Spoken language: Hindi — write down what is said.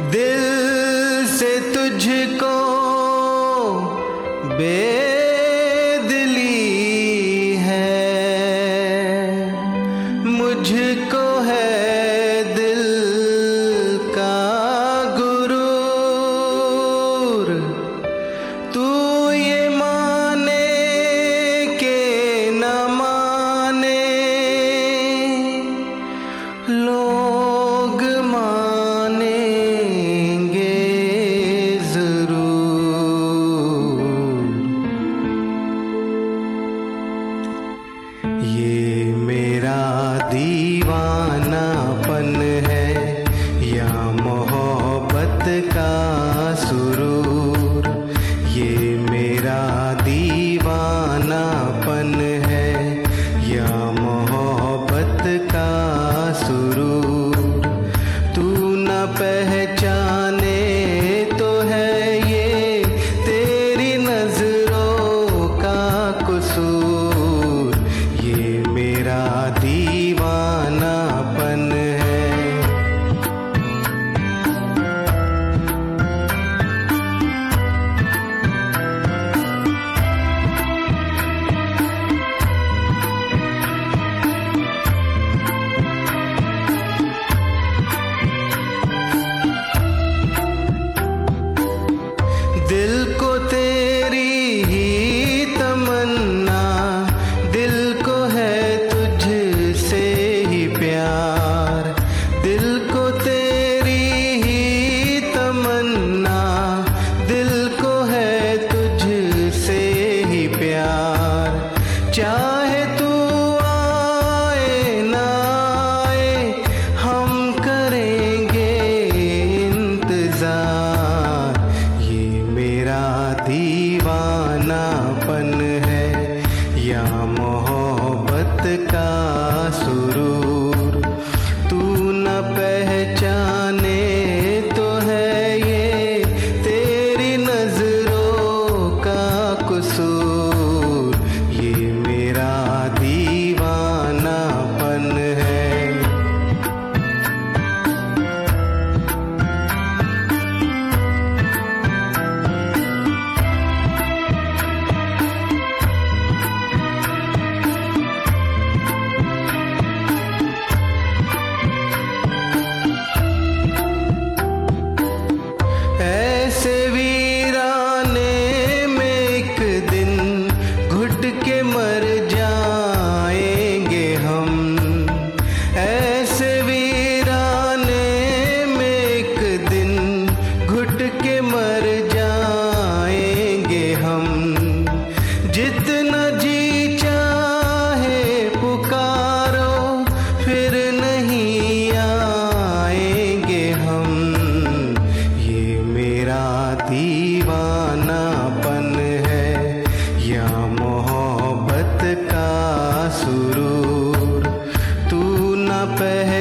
दिल से तुझको बे ये मेरा दीवानापन है, या मोहब्बत का सुरूर। ये मेरा दीवानापन है, या मोहब्बत का सुरूर। तू न पह के मर जाएँगे हम। जितना जी चाहे पुकारो, फिर नहीं आएँगे हम। ये मेरा दीवानापन है, या मोहब्बत का सुरूर। तू न पह